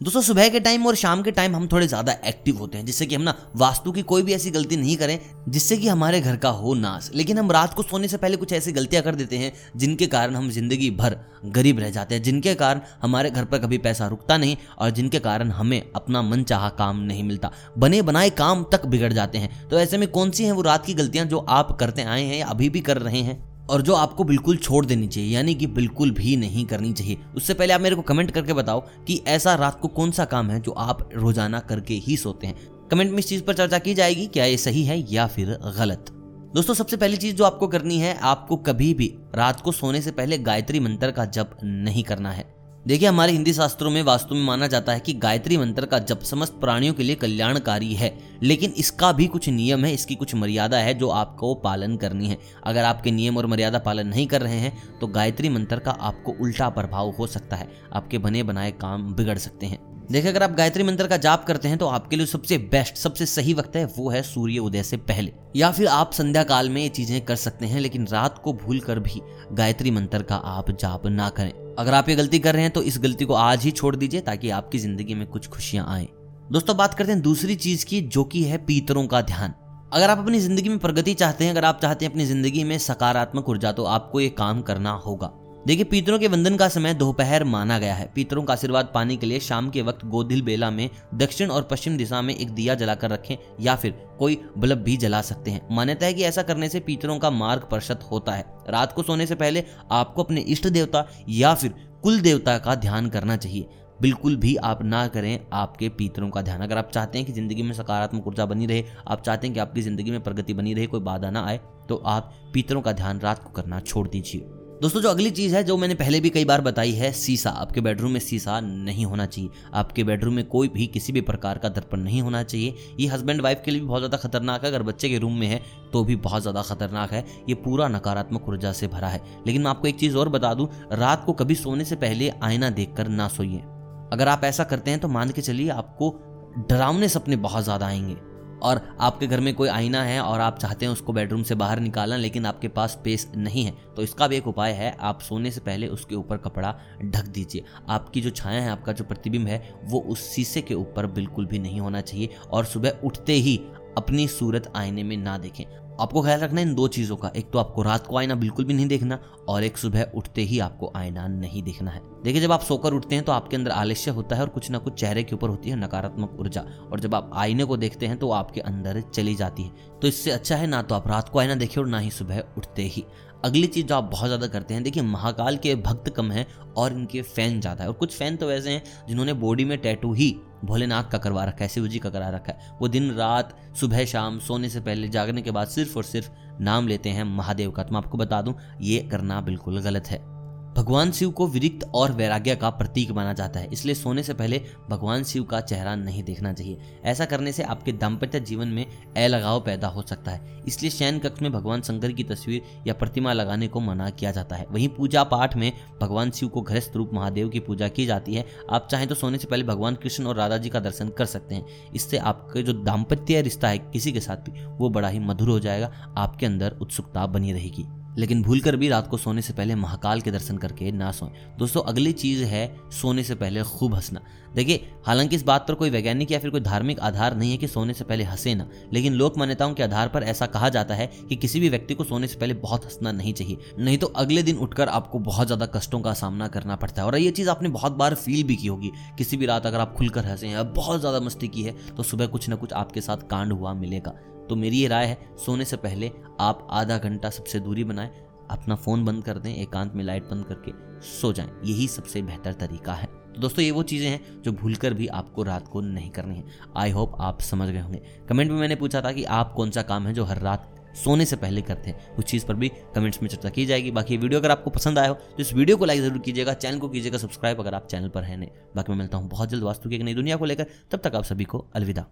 दोस्तों, सुबह के टाइम और शाम के टाइम हम थोड़े ज़्यादा एक्टिव होते हैं, जिससे कि हम ना वास्तु की कोई भी ऐसी गलती नहीं करें, जिससे कि हमारे घर का हो नाश। लेकिन हम रात को सोने से पहले कुछ ऐसी गलतियाँ कर देते हैं, जिनके कारण हम ज़िंदगी भर गरीब रह जाते हैं, जिनके कारण हमारे घर पर कभी पैसा रुकता नहीं और जिनके कारण हमें अपना मन चाह काम नहीं मिलता। बने बनाए काम तक बिगड़ जाते हैं। तो ऐसे में कौन सी है वो रात की गलतियाँ जो आप करते आए हैं या अभी भी कर रहे हैं? और जो आपको बिल्कुल छोड़ देनी चाहिए, यानी कि बिल्कुल भी नहीं करनी चाहिए। उससे पहले आप मेरे को कमेंट करके बताओ कि ऐसा रात को कौन सा काम है जो आप रोज़ाना करके ही सोते हैं। कमेंट में इस चीज़ पर चर्चा की जाएगी, क्या ये सही है या फिर गलत। दोस्तों, सबसे पहली चीज़ जो आपको करनी है, आपको कभी भी रात को सोने से पहले गायत्री मंत्र का जप नहीं करना है। देखिए, हमारे हिंदी शास्त्रों में वास्तु में माना जाता है कि गायत्री मंत्र का जप समस्त प्राणियों के लिए कल्याणकारी है। लेकिन इसका भी कुछ नियम है, इसकी कुछ मर्यादा है जो आपको पालन करनी है। अगर आपके नियम और मर्यादा पालन नहीं कर रहे हैं तो गायत्री मंत्र का आपको उल्टा प्रभाव हो सकता है। आपके बने बनाए काम बिगड़ सकते हैं। देखिए, अगर आप गायत्री मंत्र का जाप करते हैं तो आपके लिए सबसे बेस्ट सबसे सही वक्त है, वो है सूर्य उदय से पहले। या फिर आप संध्या काल में ये चीज़ें कर सकते हैं, लेकिन रात को भूल कर भी गायत्री मंत्र का आप जाप ना करें। अगर आप ये गलती कर रहे हैं तो इस गलती को आज ही छोड़ दीजिए ताकि आपकी ज़िंदगी में कुछ खुशियाँ आए। दोस्तों, बात करते हैं दूसरी चीज़ की जो की है पीतरों का ध्यान। अगर आप अपनी ज़िंदगी में प्रगति चाहते हैं, अगर आप चाहते हैं अपनी ज़िंदगी में सकारात्मक ऊर्जा तो आपको ये काम करना होगा। देखिए, पितरों के वंदन का समय दोपहर माना गया है। पीतरों का आशीर्वाद पाने के लिए शाम के वक्त गोधिल बेला में दक्षिण और पश्चिम दिशा में एक दिया जलाकर रखें या फिर कोई बल्ब भी जला सकते हैं। मान्यता है कि ऐसा करने से पितरों का मार्ग प्रशत होता है। रात को सोने से पहले आपको अपने इष्ट देवता या फिर कुल देवता का ध्यान करना चाहिए। बिल्कुल भी आप ना करें आपके पितरों का ध्यान। अगर आप चाहते हैं कि ज़िंदगी में सकारात्मक ऊर्जा बनी रहे, आप चाहते हैं कि आपकी ज़िंदगी में प्रगति बनी रहे, कोई बाधा ना आए तो आप पितरों का ध्यान रात को करना छोड़ दीजिए। दोस्तों, जो अगली चीज़ है, जो मैंने पहले भी कई बार बताई है, सीसा। आपके बेडरूम में सीसा नहीं होना चाहिए। आपके बेडरूम में कोई भी किसी भी प्रकार का दर्पण नहीं होना चाहिए। ये हस्बैंड वाइफ के लिए भी बहुत ज़्यादा खतरनाक है। अगर बच्चे के रूम में है तो भी बहुत ज़्यादा खतरनाक है। ये पूरा नकारात्मक ऊर्जा से भरा है। लेकिन मैं आपको एक चीज़ और बता दूँ, रात को कभी सोने से पहले आईना देख ना सोइए। अगर आप ऐसा करते हैं तो मान के चलिए आपको डरावने सपने बहुत ज़्यादा आएँगे। और आपके घर में कोई आईना है और आप चाहते हैं उसको बेडरूम से बाहर निकालना, लेकिन आपके पास स्पेस नहीं है तो इसका भी एक उपाय है, आप सोने से पहले उसके ऊपर कपड़ा ढक दीजिए। आपकी जो छाया है, आपका जो प्रतिबिंब है, वो उस शीशे के ऊपर बिल्कुल भी नहीं होना चाहिए और सुबह उठते ही अपनी सूरत आईने में ना देखें। आपको ख्याल रखना इन दो चीज़ों का। एक तो आपको रात को आईना बिल्कुल भी नहीं देखना और एक सुबह उठते ही आपको आईना नहीं देखना है। देखिए, जब आप सोकर उठते हैं तो आपके अंदर आलस्य होता है और कुछ ना कुछ चेहरे के ऊपर होती है, नकारात्मक ऊर्जा। और जब आप आईने को देखते हैं तो आपके अंदर चली जाती है। तो इससे अच्छा है ना तो आप रात को आईना देखिए और ना ही सुबह उठते ही। अगली चीज़ जो आप बहुत ज़्यादा करते हैं, देखिए, महाकाल के भक्त कम हैं और इनके फ़ैन ज़्यादा है। और कुछ फ़ैन तो ऐसे हैं जिन्होंने बॉडी में टैटू ही भोलेनाथ का करवा रखा है शिव जी का करा रखा है। वो दिन रात, सुबह शाम, सोने से पहले, जागने के बाद सिर्फ़ और सिर्फ़ नाम लेते हैं महादेव का। तो मैं आपको बता दूँ, ये करना बिल्कुल गलत है। भगवान शिव को विरिक्त और वैराग्य का प्रतीक माना जाता है। इसलिए सोने से पहले भगवान शिव का चेहरा नहीं देखना चाहिए। ऐसा करने से आपके दाम्पत्य जीवन में अलगाव पैदा हो सकता है। इसलिए शयन कक्ष में भगवान शंकर की तस्वीर या प्रतिमा लगाने को मना किया जाता है। वहीं पूजा पाठ में भगवान शिव को घृस्त रूप महादेव की पूजा की जाती है। आप चाहें तो सोने से पहले भगवान कृष्ण और राधा जी का दर्शन कर सकते हैं। इससे आपके जो दाम्पत्य रिश्ता है किसी के साथ भी, वो बड़ा ही मधुर हो जाएगा। आपके अंदर उत्सुकता बनी रहेगी। लेकिन भूलकर भी रात को सोने से पहले महाकाल के दर्शन करके ना सोएँ। दोस्तों, अगली चीज़ है सोने से पहले खूब हंसना। देखिए, हालाँकि इस बात पर कोई वैज्ञानिक या फिर कोई धार्मिक आधार नहीं है कि सोने से पहले हंसे ना, लेकिन लोक मान्यताओं के आधार पर ऐसा कहा जाता है कि किसी भी व्यक्ति को सोने से पहले बहुत हंसना नहीं चाहिए। नहीं तो अगले दिन उठकर आपको बहुत ज़्यादा कष्टों का सामना करना पड़ता है। और ये चीज़ आपने बहुत बार फील भी की होगी। किसी भी रात अगर आप खुलकर हंसे हैं, बहुत ज़्यादा मस्ती की है तो सुबह कुछ ना कुछ आपके साथ कांड हुआ मिलेगा। तो मेरी ये राय है, सोने से पहले आप आधा घंटा सबसे दूरी बनाएँ, अपना फ़ोन बंद कर दें, एकांत में लाइट बंद करके सो जाएँ, यही सबसे बेहतर तरीका है। तो दोस्तों, ये वो चीज़ें हैं जो भूलकर भी आपको रात को नहीं करनी है। आई होप आप समझ गए होंगे। कमेंट में मैंने पूछा था कि आप कौन सा काम है जो हर रात सोने से पहले करते हैं? उस चीज़ पर भी कमेंट्स में चर्चा की जाएगी। बाकी ये वीडियो अगर आपको पसंद आया हो तो इस वीडियो को लाइक ज़रूर कीजिएगा, चैनल को कीजिएगा, सब्सक्राइब अगर आप चैनल पर हैं नहीं। बाकी मैं मिलता हूँ बहुत जल्द वास्तु की एक नई दुनिया को लेकर, तब तक आप सभी को अलविदा।